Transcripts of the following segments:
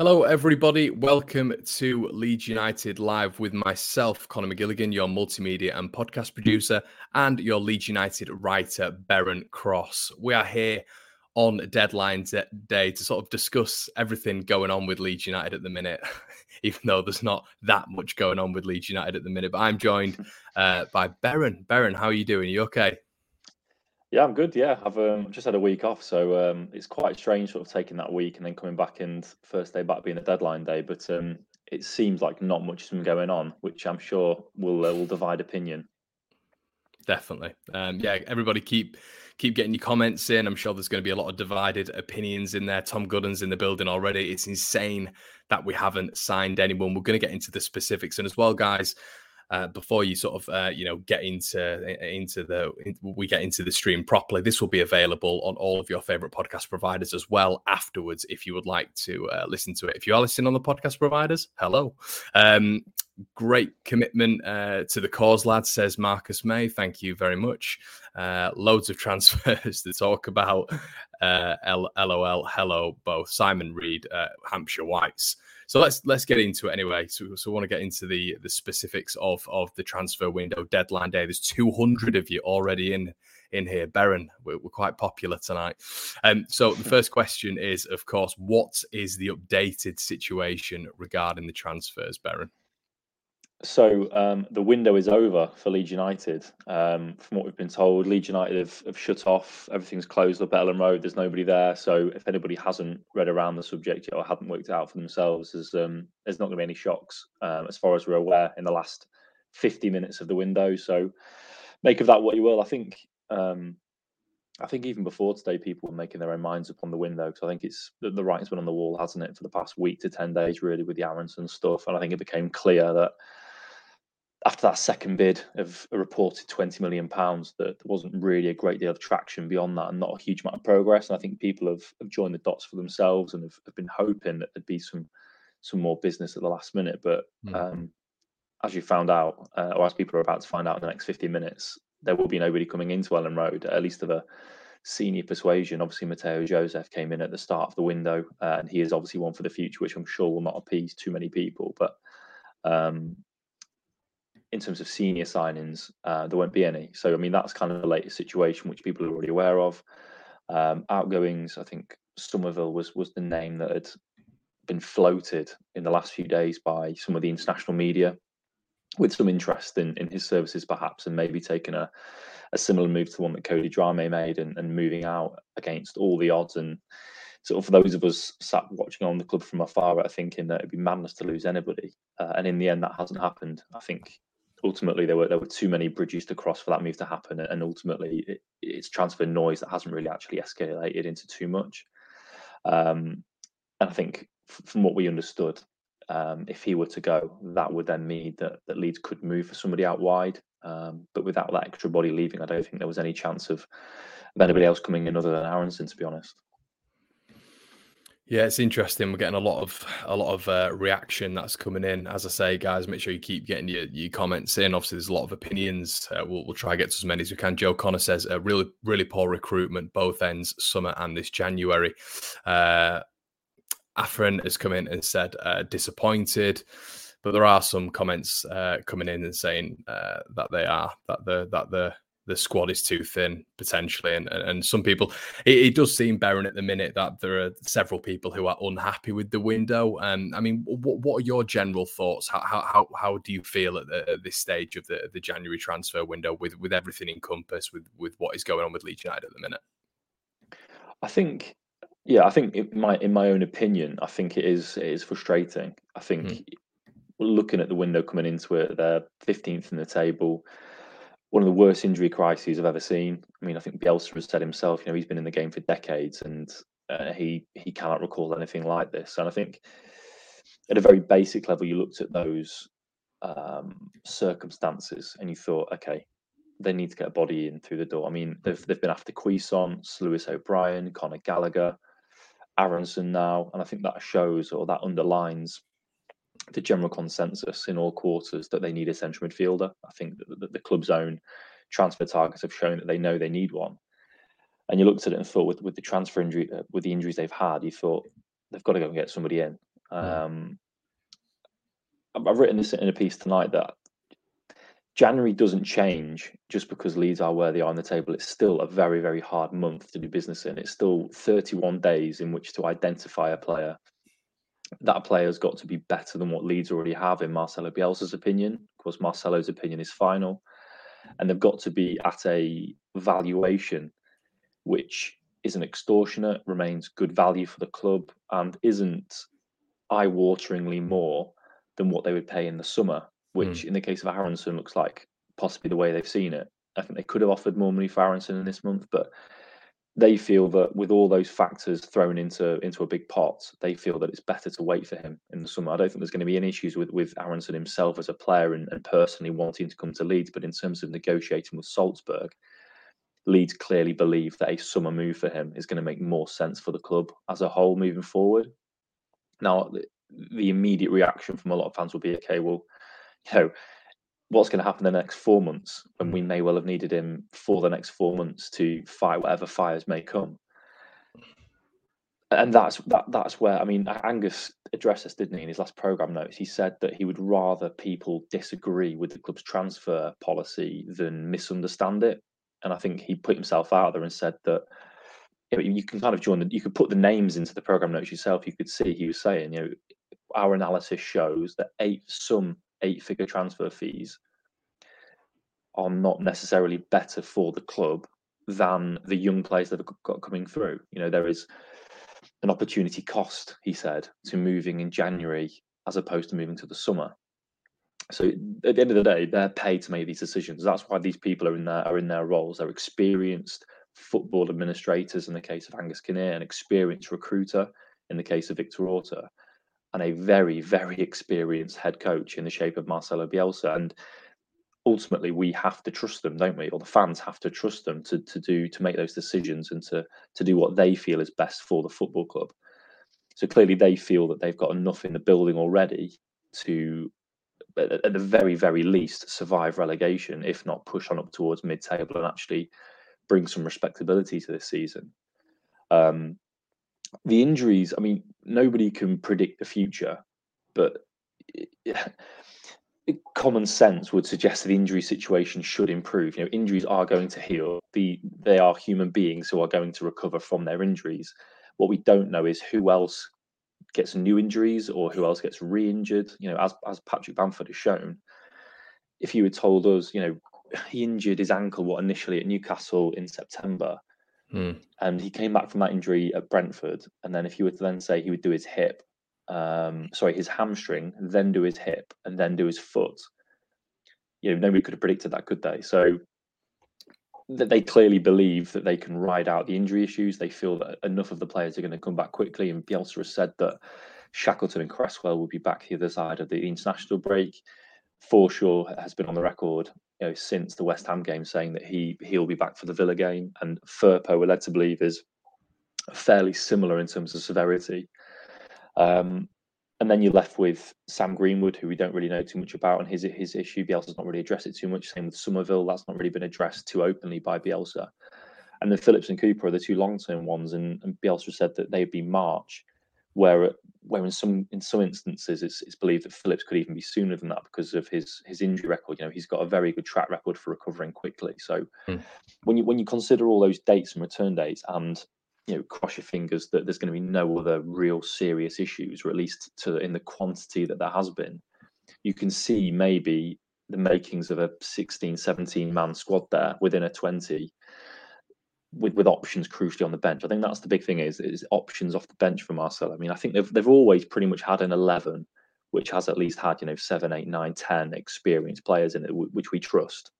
Hello, everybody. Welcome to Leeds United Live with myself, Conor McGilligan, your multimedia and podcast producer, and your Leeds United writer, Beren Cross. We are here on deadline day to sort of discuss everything going on with Leeds United at the minute, even though there's not that much going on with Leeds United at the minute. But I'm joined uh, by Beren. Beren, how are you doing? Are you okay? Yeah, I'm good. Yeah, I've um, just had a week off, so um, it's quite strange sort of taking that week and then coming back and first day back being a deadline day. But um, it seems like not much has been going on, which I'm sure will uh, will divide opinion. Definitely. Um, yeah, everybody keep keep getting your comments in. I'm sure there's going to be a lot of divided opinions in there. Tom Gooden's in the building already. It's insane that we haven't signed anyone. We're going to get into the specifics and as well, guys uh, before you sort of uh, you know get into into the we get into the stream properly. This will be available on all of your favorite podcast providers as well afterwards if you would like to uh, listen to it. If you are listening on the podcast providers, hello. Um, great commitment uh, to the cause, lad, says Marcus May. Thank you very much. Uh, loads of transfers to talk about. Uh, L- LOL, hello, both Simon Reed, uh, Hampshire Whites. So let's let's get into it anyway. So, so we want to get into the the specifics of of the transfer window deadline day. There's 200 of you already in in here. Beren, we're, we're quite popular tonight. Um, so the first question is, of course, what is the updated situation regarding the transfers, Beren? So um, the window is over for Leeds United. Um, from what we've been told, Leeds United have, have, shut off. Everything's closed up at Elland Road. There's nobody there. So if anybody hasn't read around the subject yet or haven't worked it out for themselves, there's um, there's not going to be any shocks um, as far as we're aware in the last 50 minutes of the window. So make of that what you will. I think um, I think even before today, people were making their own minds upon the window because I think it's the, the writing's been on the wall, hasn't it, for the past week to 10 days, really, with the Aaronson stuff. And I think it became clear that after that second bid of a reported 20 million pounds that there wasn't really a great deal of traction beyond that and not a huge amount of progress. And i think people have, have joined the dots for themselves and have, have, been hoping that there'd be some some more business at the last minute. But mm. um, as you found out uh, or as people are about to find out in the next 15 minutes there will be nobody coming into elland road at least of a senior persuasion. Obviously Mateo Joseph came in at the start of the window uh, and he is obviously one for the future which i'm sure will not appease too many people. But um, in terms of senior signings, uh, there won't be any. So, I mean, that's kind of the latest situation, which people are already aware of. Um, outgoings, I think Summerville was was the name that had been floated in the last few days by some of the international media, with some interest in, in his services, perhaps, and maybe taking a, a similar move to the one that Cody Drameh made and, and moving out against all the odds. And sort of for those of us sat watching on the club from afar, I thinking that it'd be madness to lose anybody. Uh, and in the end, that hasn't happened. I think ultimately there were there were too many bridges to cross for that move to happen, and ultimately it, it's transfer noise that hasn't really actually escalated into too much. Um, and I think from what we understood, um, if he were to go, that would then mean that that Leeds could move for somebody out wide. Um, but without that extra body leaving, I don't think there was any chance of, of anybody else coming in other than Aaronson, to be honest. Yeah, it's interesting. We're getting a lot of a lot of uh, reaction that's coming in. As I say, guys, make sure you keep getting your, your comments in. Obviously, there's a lot of opinions. Uh, we'll, we'll try to get to as many as we can. Joe Connor says a really really poor recruitment both ends, summer and this January. Uh, Afrin has come in and said uh, disappointed, but there are some comments uh, coming in and saying uh, that they are that the that the the squad is too thin potentially, and and some people it, it, does seem barren at the minute that there are several people who are unhappy with the window. And I mean, what what are your general thoughts? How how how, do you feel at, the, at this stage of the the January transfer window with with everything encompassed with with what is going on with Leeds United at the minute? I think yeah, I think in my in my own opinion, I think it is it is frustrating. I think mm. looking at the window coming into it, they're 15th in the table one of the worst injury crises I've ever seen. I mean, I think Bielsa has said himself, you know, he's been in the game for decades and uh, he he cannot recall anything like this. And I think at a very basic level, you looked at those um, circumstances and you thought, okay, they need to get a body in through the door. I mean, they've they've been after Cuisance, Lewis O'Brien, Conor Gallagher, Aaronson now, and I think that shows or that underlines the general consensus in all quarters that they need a central midfielder. I think that the, club's own transfer targets have shown that they know they need one. And you looked at it and thought, with, with the transfer injury, uh, with the injuries they've had, you thought they've got to go and get somebody in. Um, I've written this in a piece tonight that January doesn't change just because Leeds are where they are on the table. It's still a very, very hard month to do business in. It's still 31 days in which to identify a player. That player's got to be better than what Leeds already have, in Marcelo Bielsa's opinion. Of course, Marcelo's opinion is final. And they've got to be at a valuation which isn't extortionate, remains good value for the club, and isn't eye-wateringly more than what they would pay in the summer. Which, mm. in the case of Aaronson, looks like possibly the way they've seen it. I think they could have offered more money for Aaronson in this month, but they feel that with all those factors thrown into into a big pot, they feel that it's better to wait for him in the summer. I don't think there's going to be any issues with with Aaronson himself as a player and, and personally wanting to come to Leeds, but in terms of negotiating with Salzburg, Leeds clearly believe that a summer move for him is going to make more sense for the club as a whole moving forward. Now, the, the immediate reaction from a lot of fans will be, okay, well, you know, what's going to happen in the next four months when we mm. may well have needed him for the next four months to fight whatever fires may come. And that's that. That's where I mean, Angus addressed this, didn't he, in his last program notes? He said that he would rather people disagree with the club's transfer policy than misunderstand it and I think he put himself out there and said that you, know, you can kind of join the, you could put the names into the program notes yourself. You could see he was saying, you know, our analysis shows that eight some eight figure transfer fees are not necessarily better for the club than the young players that have got coming through. You know, there is an opportunity cost, he said, to moving in January as opposed to moving to the summer. So at the end of the day, they're paid to make these decisions. That's why these people are in their are in their roles. They're experienced football administrators in the case of Angus Kinnear, an experienced recruiter in the case of Victor Orta, and a very, very experienced head coach in the shape of Marcelo Bielsa. And ultimately we have to trust them, don't we? Or the fans have to trust them to to do to make those decisions and to to do what they feel is best for the football club. So clearly they feel that they've got enough in the building already to at the very, very least, survive relegation, if not push on up towards mid-table and actually bring some respectability to this season. Um, the injuries, I mean, nobody can predict the future, but common sense would suggest that the injury situation should improve. You know, injuries are going to heal. The they are human beings who are going to recover from their injuries. What we don't know is who else gets new injuries or who else gets re-injured. You know, as as Patrick Bamford has shown, if you had told us, you know, he injured his ankle what initially at Newcastle in September, mm. and he came back from that injury at Brentford, and then if you were to then say he would do his hip, um, sorry, his hamstring, then do his hip, and then do his foot, you know, nobody could have predicted that, could they? So that they clearly believe that they can ride out the injury issues. They feel that enough of the players are going to come back quickly. And Bielsa has said that Shackleton and Cresswell will be back the other side of the international break. Forshaw has been on the record you know, since the West Ham game saying that he he'll be back for the Villa game, and Firpo, we're led to believe, is fairly similar in terms of severity. Um, and then you're left with Sam Greenwood, who we don't really know too much about, and his his issue. Bielsa's not really addressed it too much. Same with Summerville, that's not really been addressed too openly by Bielsa. And then Phillips and Cooper are the two long term ones, and, and Bielsa said that they'd be March, where where in some in some instances it's, it's believed that Phillips could even be sooner than that because of his his injury record. You know, he's got a very good track record for recovering quickly. So mm. when you when you consider all those dates and return dates and you know cross your fingers that there's going to be no other real serious issues or at least to in the quantity that there has been you can see maybe the makings of a 16 17 man squad there within a 20 with with options crucially on the bench i think that's the big thing is is options off the bench for marcel i mean i think they've, they've always pretty much had an 11 which has at least had you know 7 8 9 10 experienced players in it which we trust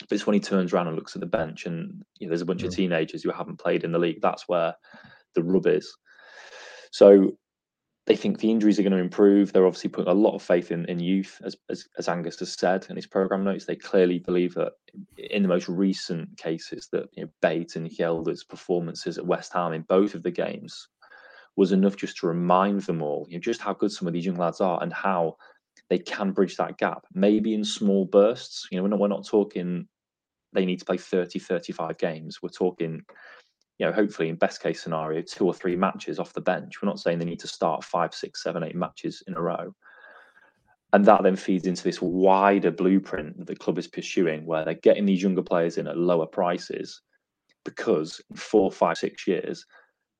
but it's when he turns around and looks at the bench and you know, there's a bunch of mm. teenagers who haven't played in the league. That's where the rub is. So they think the injuries are going to improve. They're obviously putting a lot of faith in, in youth, as, as, as Angus has said in his program notes. They clearly believe that in the most recent cases, that you know, and Gelhardt's performances at West Ham in both of the games was enough just to remind them all, you know, just how good some of these young lads are and how they can bridge that gap, maybe in small bursts. You know, we're not, we're not talking they need to play 30, 35 games. We're talking you know, hopefully in best case scenario, two or three matches off the bench. We're not saying they need to start five, six, seven, eight matches in a row. And that then feeds into this wider blueprint that the club is pursuing, where they're getting these younger players in at lower prices because in four, five, six years,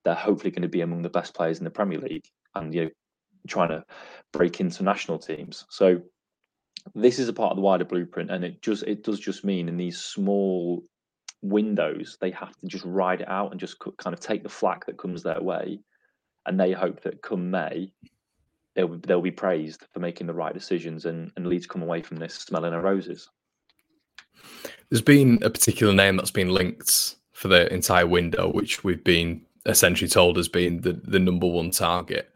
they're hopefully going to be among the best players in the Premier League and you know trying to break into national teams. So this is a part of the wider blueprint, and it just it does just mean in these small windows they have to just ride it out and just kind of take the flack that comes their way, and they hope that come May they'll they'll be praised for making the right decisions and and Leeds come away from this smelling of roses. There's been a particular name that's been linked for the entire window, which we've been essentially told as being the, the number one target.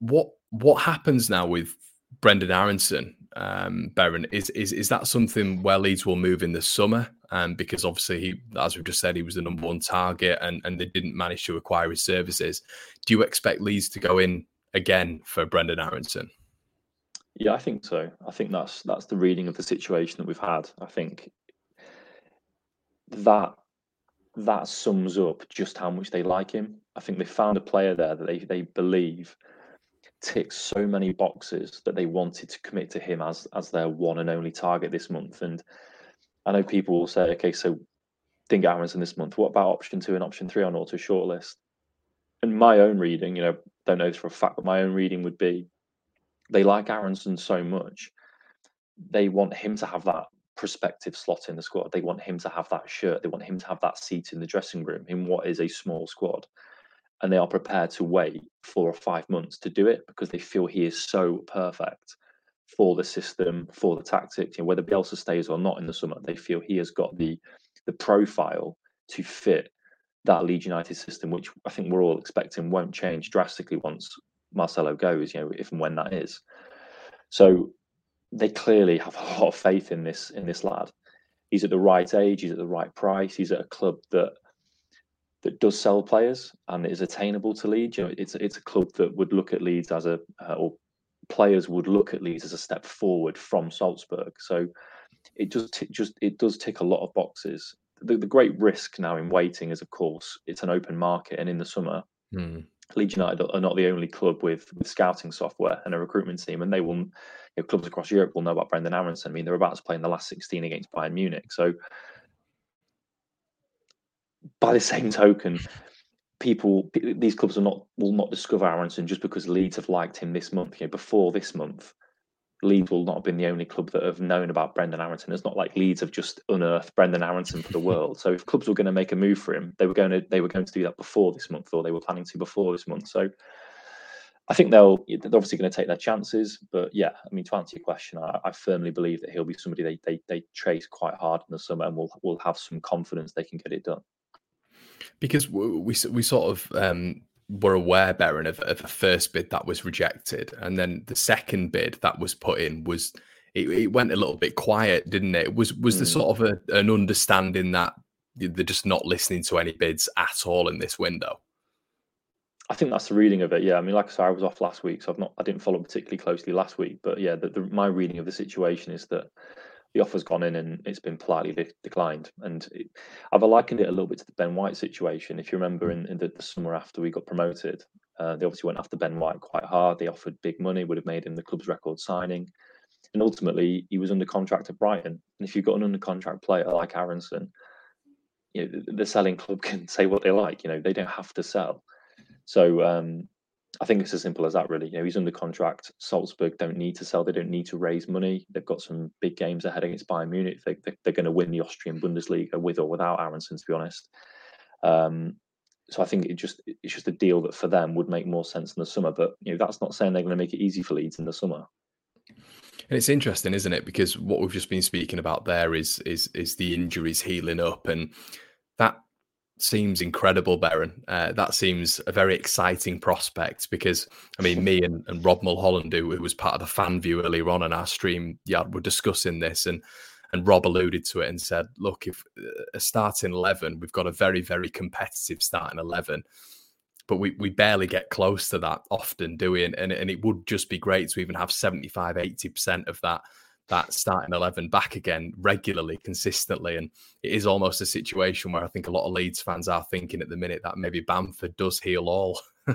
What what happens now with Brendan Aaronson, um, Beren? Is is is that something where Leeds will move in the summer? Um, because obviously, he, as we've just said, he was the number one target, and and they didn't manage to acquire his services. Do you expect Leeds to go in again for Brendan Aaronson? Yeah, I think so. I think that's that's the reading of the situation that we've had. I think that that sums up just how much they like him. I think they found a player there that they, they believe ticks so many boxes that they wanted to commit to him as as their one and only target this month. And I know people will say, okay, so didn't get Aaronson this month. What about option two and option three on auto shortlist? And my own reading, you know, don't know this for a fact, but my own reading would be they like Aaronson so much, they want him to have that prospective slot in the squad. They want him to have that shirt. They want him to have that seat in the dressing room in what is a small squad. And they are prepared to wait four or five months to do it because they feel he is so perfect for the system, for the tactics. You know, whether Bielsa stays or not in the summer, they feel he has got the the profile to fit that Leeds United system, which I think we're all expecting won't change drastically once Marcelo goes, you know, if and when that is. So they clearly have a lot of faith in this in this lad. He's at the right age. He's at the right price. He's at a club that that does sell players and is attainable to Leeds. You know, it's it's a club that would look at Leeds as a uh, or players would look at Leeds as a step forward from Salzburg. So it just t- just it does tick a lot of boxes. The, the great risk now in waiting is, of course, it's an open market, and in the summer, mm. Leeds United are not the only club with, with scouting software and a recruitment team, and they will know, clubs across Europe will know about Brendan Aaronson. I mean, they're about to play in the last 16 against Bayern Munich. So, by the same token, people, these clubs are not will not discover Aaronson just because Leeds have liked him this month. You know, before this month, Leeds will not have been the only club that have known about Brendan Aaronson. It's not like Leeds have just unearthed Brendan Aaronson for the world. So if clubs were going to make a move for him, they were going to they were going to do that before this month, or they were planning to before this month. So I think they'll they're obviously going to take their chances, but yeah, I mean to answer your question, I, I firmly believe that he'll be somebody they they they chase quite hard in the summer, and will will have some confidence they can get it done. Because we we sort of um, were aware, Beren, of, of the first bid that was rejected, and then the second bid that was put in was it, it went a little bit quiet, didn't it? Was was mm. there sort of a, an understanding that they're just not listening to any bids at all in this window? I think that's the reading of it. Yeah, I mean, like I said, I was off last week, so I've not, I didn't follow particularly closely last week. But yeah, the, the, my reading of the situation is that the offer's gone in and it's been politely de- declined. And it, I've likened it a little bit to the Ben White situation. If you remember, in, in the, the, summer after we got promoted, uh, they obviously went after Ben White quite hard. They offered big money, would have made him the club's record signing, and ultimately he was under contract at Brighton. And if you've got an under contract player like Aaronson, you know, the, the selling club can say what they like. You know, they don't have to sell. So um, I think it's as simple as that, really. You know, he's under contract. Salzburg don't need to sell. They don't need to raise money. They've got some big games ahead against Bayern Munich. They, are going to win the Austrian Bundesliga with or without Aaronson, to be honest. Um, so I think it just it's just a deal that for them would make more sense in the summer. But you know, that's not saying they're going to make it easy for Leeds in the summer. And it's interesting, isn't it? Because what we've just been speaking about there is is is the injuries healing up, and that seems incredible, Beren. Uh, that seems a very exciting prospect because, I mean, me and, and Rob Mulholland, who, who was part of the fan view earlier on in our stream, yeah, were discussing this, and and Rob alluded to it and said, "Look, if uh, a starting eleven, we've got a very very competitive starting eleven, but we we barely get close to that often, do we? And and, and it would just be great to even have 75, 80 percent of that." That starting 11 back again regularly, consistently. And it is almost a situation where I think a lot of Leeds fans are thinking at the minute that maybe Bamford does heal all.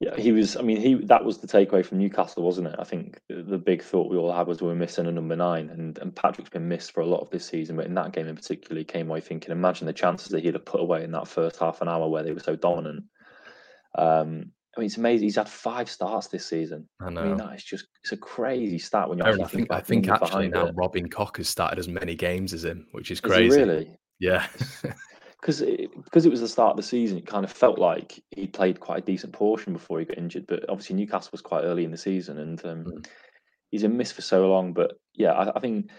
yeah, he was. I mean, he that was the takeaway from Newcastle, wasn't it? I think the big thought we all had was we were missing a number nine, and and Patrick's been missed for a lot of this season, but in that game in particular, he came away thinking, imagine the chances that he'd have put away in that first half an hour where they were so dominant. Um, I mean, it's amazing. He's had five starts this season. I know. I mean, that is just it's a crazy start when you're. I think, I think actually now it. Robin Koch has started as many games as him, which is Is crazy. really? Yeah. because it, because it was the start of the season, it kind of felt like he played quite a decent portion before he got injured. But obviously Newcastle was quite early in the season, and um, Mm. he's been missed for so long. But yeah, I, I think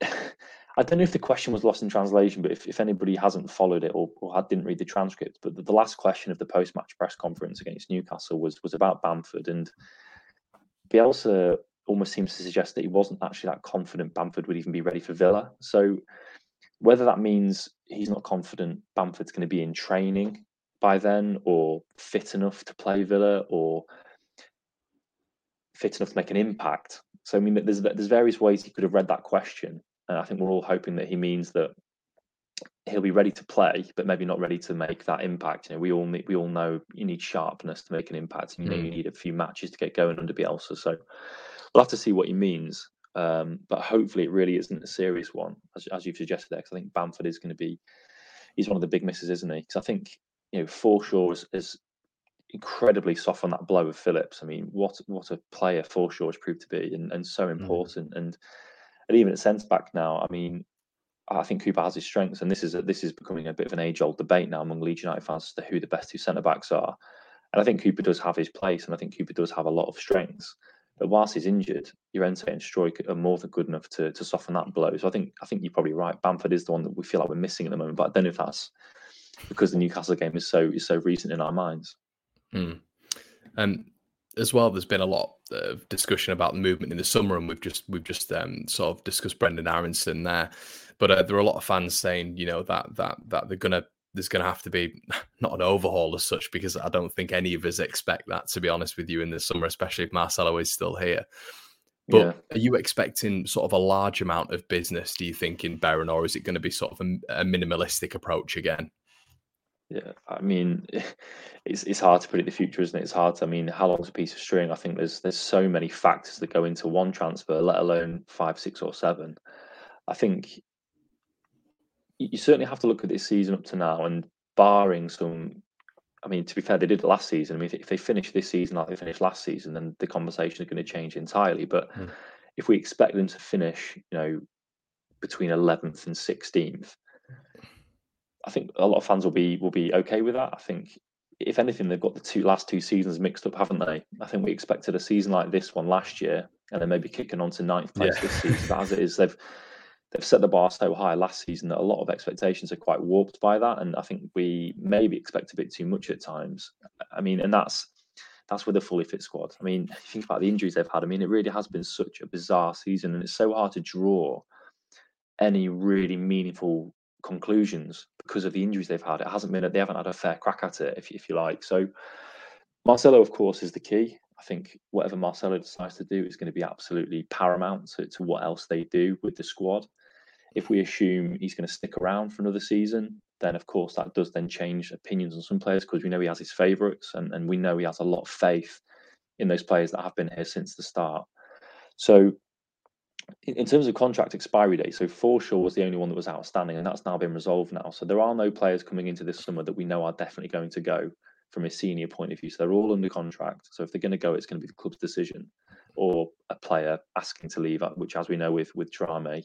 I don't know if the question was lost in translation, but if, if anybody hasn't followed it or, or had, didn't read the transcript, but the, the last question of the post match press conference against Newcastle was was about Bamford, and Bielsa almost seems to suggest that he wasn't actually that confident Bamford would even be ready for Villa. So whether that means he's not confident Bamford's going to be in training by then or fit enough to play Villa or fit enough to make an impact. So I mean there's there's various ways he could have read that question. And I think we're all hoping that he means that he'll be ready to play, but maybe not ready to make that impact. You know, we all need, we all know you need sharpness to make an impact, and you know you Mm. need a few matches to get going under Bielsa. So we'll have to see what he means. Um, but hopefully, it really isn't a serious one, as, as you've suggested there, because I think Bamford is going to be, he's one of the big misses, isn't he? Because I think you know Forshaw is, is incredibly soft on that blow of Phillips. I mean, what what a player Forshaw has proved to be, and, and so important. And and even at centre back now, I mean, I think Cooper has his strengths, and this is a, this is becoming a bit of an age old debate now among Leeds United fans as to who the best two centre backs are. And I think Cooper does have his place, and I think Cooper does have a lot of strengths. But whilst he's injured, Llorente and Struijk are more than good enough to to soften that blow. So I think I think you're probably right. Bamford is the one that we feel like we're missing at the moment. But I don't know if that's because the Newcastle game is so is so recent in our minds. Mm. Um, as well, there's been a lot of discussion about the movement in the summer, and we've just we've just um, sort of discussed Brendan Aaronson there. But uh, there are a lot of fans saying, you know, that that that they're gonna there's gonna have to be not an overhaul as such, because I don't think any of us expect that. To be honest with you, in the summer, especially if Marcelo is still here. But yeah. are you expecting sort of a large amount of business? Do you think in Beren, or is it going to be sort of a, a minimalistic approach again? Yeah, I mean, it's it's hard to predict the future, isn't it? It's hard. To, I mean, how long's a piece of string? I think there's there's so many factors that go into one transfer, let alone five, six, or seven. I think you certainly have to look at this season up to now, and barring some, I mean, to be fair, they did last season. I mean, if, they finish this season like they finished last season, then the conversation is going to change entirely. But Hmm. if we expect them to finish, you know, between eleventh and sixteenth, I think a lot of fans will be will be okay with that. I think if anything, they've got the two last two seasons mixed up, haven't they? I think we expected a season like this one last year, and then maybe kicking on to ninth place Yeah. this season. But as it is, they've they've set the bar so high last season that a lot of expectations are quite warped by that, and I think we maybe expect a bit too much at times. I mean, and that's that's with a fully fit squad. I mean, you think about the injuries they've had. I mean, it really has been such a bizarre season, and it's so hard to draw any really meaningful conclusions because of the injuries they've had. It hasn't been they haven't had a fair crack at it, if if you like. So Marcelo, of course, is the key. I think whatever Marcelo decides to do is going to be absolutely paramount to, to what else they do with the squad. If we assume he's going to stick around for another season, then of course that does then change opinions on some players because we know he has his favourites and, and we know he has a lot of faith in those players that have been here since the start. So in, in terms of contract expiry date, so Forshaw was the only one that was outstanding, and that's now been resolved now. So there are no players coming into this summer that we know are definitely going to go from a senior point of view. So they're all under contract. So if they're going to go, it's going to be the club's decision, or a player asking to leave, uh, which, as we know with with Drameh,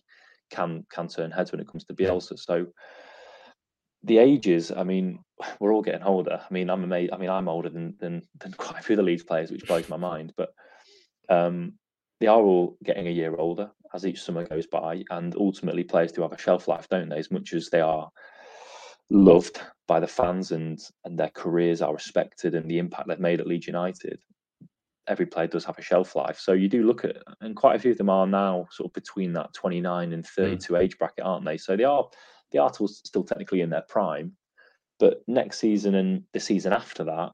can can turn heads when it comes to Bielsa. So the ages, I mean, we're all getting older. I mean, I'm amazed. I mean, I'm older than than than quite a few of the Leeds players, which blows my mind. But um, they are all getting a year older as each summer goes by, and ultimately, players do have a shelf life, don't they? As much as they are loved by the fans and and their careers are respected and the impact they've made at Leeds United, every player does have a shelf life. So you do look at, and quite a few of them are now sort of between that 29 and hmm. 32 age bracket, aren't they? So they are they are still, still technically in their prime, but next season and the season after that,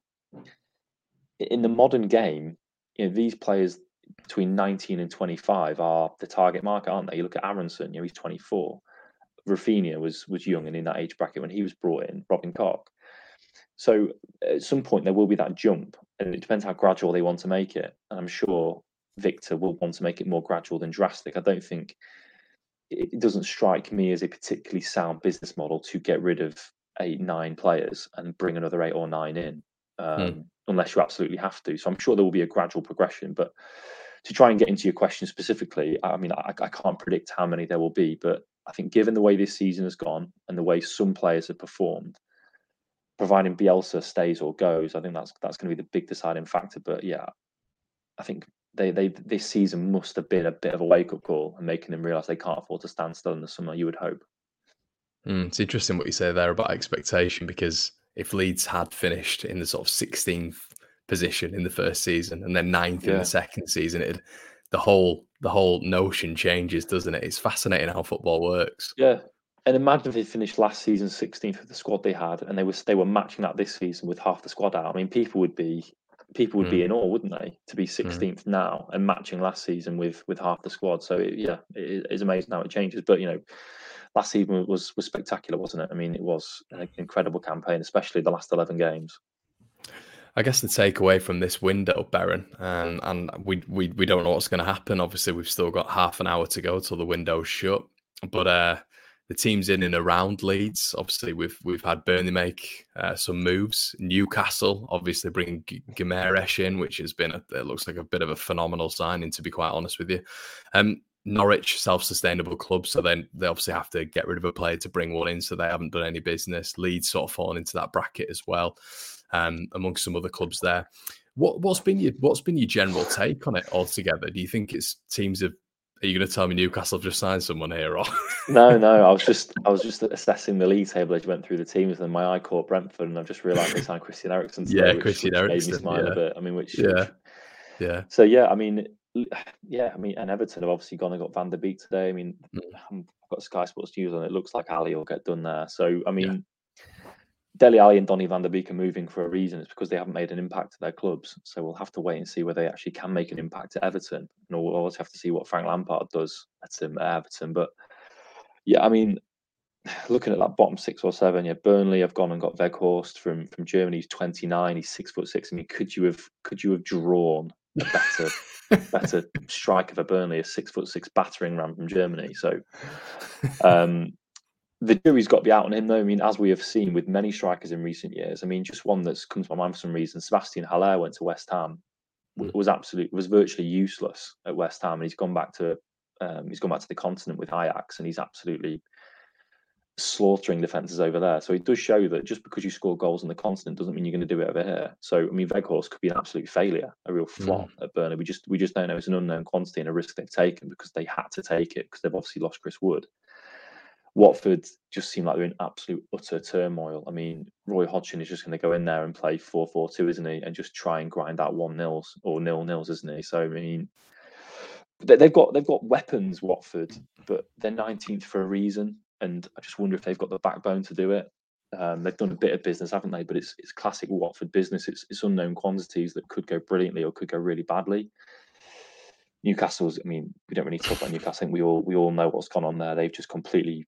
in the modern game, you know these players between 19 and 25 are the target market, aren't they? You look at Aaronson, you know, he's 24. Raphinha was was young and in that age bracket when he was brought in, Robin Koch. So at some point there will be that jump, and it depends how gradual they want to make it. And I'm sure Victor will want to make it more gradual than drastic. I don't think it doesn't strike me as a particularly sound business model to get rid of eight, nine players and bring another eight or nine in, hmm. um, mm. unless you absolutely have to. So I'm sure there will be a gradual progression. But to try and get into your question specifically, I mean, I, I can't predict how many there will be, but I think given the way this season has gone and the way some players have performed, providing Bielsa stays or goes, I think that's that's going to be the big deciding factor. But yeah, I think they they this season must have been a bit of a wake up call and making them realise they can't afford to stand still in the summer. You would hope. Mm, it's interesting what you say there about expectation because if Leeds had finished in the sort of 16th position in the first season and then ninth yeah. in the second season, it the whole the whole notion changes, doesn't it? It's fascinating how football works. Yeah. And imagine if they finished last season 16th with the squad they had, and they was they were matching that this season with half the squad out. I mean, people would be people would mm. be in awe, wouldn't they, to be 16th mm. now and matching last season with with half the squad. So it, yeah, it is amazing how it changes. But you know, last season was was spectacular, wasn't it? I mean, it was an incredible campaign, especially the last 11 games. I guess the takeaway from this window, Beren, um, and we, we we don't know what's going to happen. Obviously, we've still got half an hour to go till the window's shut. But uh, the teams in and around Leeds, obviously, we've we've had Burnley make uh, some moves. Newcastle, obviously, bringing G- in, which has been a, it looks like a bit of a phenomenal signing, to be quite honest with you. Um, Norwich, self-sustainable club, so then they obviously have to get rid of a player to bring one in, so they haven't done any business. Leeds sort of fallen into that bracket as well um, amongst some other clubs there. What, what's been your what's been your general take on it altogether? Do you think it's teams of are you going to tell me Newcastle have just signed someone here? Or no, no. I was just I was just assessing the league table as you went through the teams, and my eye caught Brentford, and I've just realised they signed Christian Eriksen. Today, yeah, which, Christian which Eriksen made me smile yeah. a bit. I mean, which yeah, yeah. So yeah, I mean, yeah, I mean, and Everton have obviously gone and got Van der Beek today. I mean, mm. I've got Sky Sports News on. It looks like Alli will get done there. So I mean, Dele Alli and Donny van der Beek are moving for a reason. It's because they haven't made an impact at their clubs. So we'll have to wait and see whether they actually can make an impact at Everton. And we'll always have to see what Frank Lampard does at, um, at Everton. But yeah, I mean, looking at that bottom six or seven, yeah, Burnley have gone and got Weghorst from from Germany. He's 29. He's six foot six. I mean, could you have could you have drawn a better better striker for Burnley, a six foot six battering ram from Germany? So, um, the jury's got to be out on him, though. I mean, as we have seen with many strikers in recent years, I mean, just one that's come to my mind for some reason. Sebastian Haller went to West Ham, mm. was absolutely was virtually useless at West Ham, and he's gone back to um, he's gone back to the continent with Ajax, and he's absolutely slaughtering defenses over there. So it does show that just because you score goals on the continent doesn't mean you're going to do it over here. So I mean, Weghorst could be an absolute failure, a real flop mm. at Burnley. We just we just don't know. It's an unknown quantity and a risk they've taken because they had to take it because they've obviously lost Chris Wood. Watford just seem like they're in absolute utter turmoil. I mean, Roy Hodgson is just going to go in there and play 4 4 2, isn't he? And just try and grind out one nils or nil nils, isn't he? So, I mean, they've got they've got weapons, Watford, but they're 19th for a reason. And I just wonder if they've got the backbone to do it. Um, they've done a bit of business, haven't they? But it's it's classic Watford business. It's it's unknown quantities that could go brilliantly or could go really badly. Newcastle's. I mean, we don't really talk about Newcastle. I think we all we all know what's gone on there. They've just completely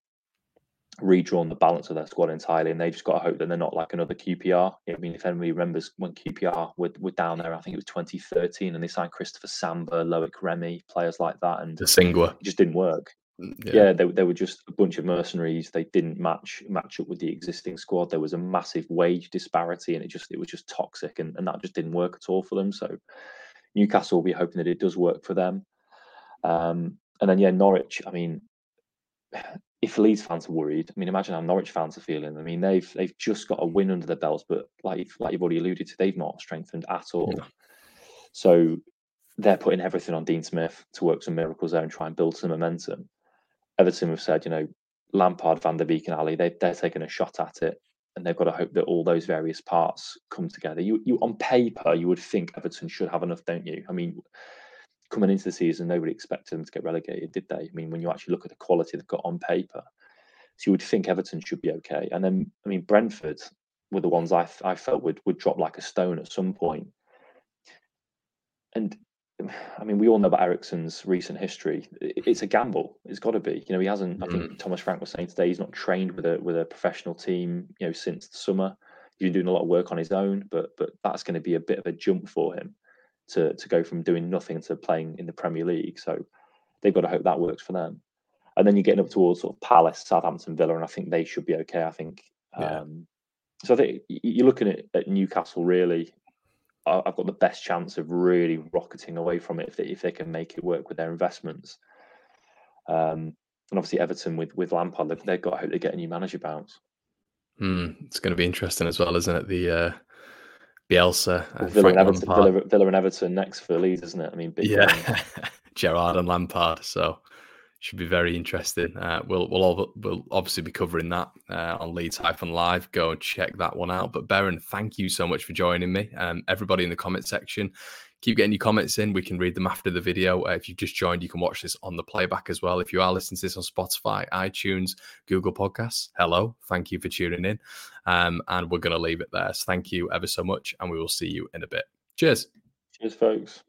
redrawn the balance of their squad entirely, and they've just got to hope that they're not like another QPR. I mean, if anybody remembers when QPR were, were down there, I think it was 2013, and they signed Christopher Samba, Loic Remy, players like that, and Bosingwa it just didn't work. Mm, yeah. yeah, they, they were just a bunch of mercenaries. They didn't match match up with the existing squad. There was a massive wage disparity, and it just it was just toxic, and, and that just didn't work at all for them. So Newcastle will be hoping that it does work for them. Um, and then yeah, Norwich. I mean, if Leeds fans are worried, I mean, imagine how Norwich fans are feeling. I mean, they've they've just got a win under their belts, but like like you've already alluded to, they've not strengthened at all. Yeah. So they're putting everything on Dean Smith to work some miracles there and try and build some momentum. Everton have said, you know, Lampard, Van der Beek, and Alli, they they're taking a shot at it, and they've got to hope that all those various parts come together. You you on paper, you would think Everton should have enough, don't you? I mean coming into the season, nobody expected them to get relegated, did they? I mean, when you actually look at the quality they've got on paper, so you would think Everton should be okay. And then, I mean, Brentford were the ones I, I felt would would drop like a stone at some point. And I mean, we all know about Eriksen's recent history. It's a gamble. It's got to be. You know, he hasn't. Mm. I think mm. Thomas Frank was saying today he's not trained with a with a professional team. You know, since the summer, he's been doing a lot of work on his own. But but that's going to be a bit of a jump for him to to go from doing nothing to playing in the Premier League. So they've got to hope that works for them. And then you're getting up towards sort of Palace, Southampton, Villa, and I think they should be okay. I think. Yeah. Um, so I think you're looking at, at Newcastle really I've got the best chance of really rocketing away from it if they, if they can make it work with their investments. Um, and obviously Everton with with Lampard, they've, they've got to hope they get a new manager bounce. Mm, it's going to be interesting as well, isn't it? The uh, Bielsa, and Villa, and Everton, Villa, Villa, and Everton next for Leeds, isn't it? I mean, yeah, Gerrard and Lampard. So should be very interesting. Uh, we'll we'll all, we'll obviously be covering that uh, on Leeds Hyphen Live. Go and check that one out. But Beren, thank you so much for joining me. Um, everybody in the comment section, keep getting your comments in. We can read them after the video. Uh, if you've just joined, you can watch this on the playback as well. If you are listening to this on Spotify, iTunes, Google Podcasts, hello, thank you for tuning in. Um, and we're going to leave it there. So thank you ever so much, and we will see you in a bit. Cheers. Cheers, folks.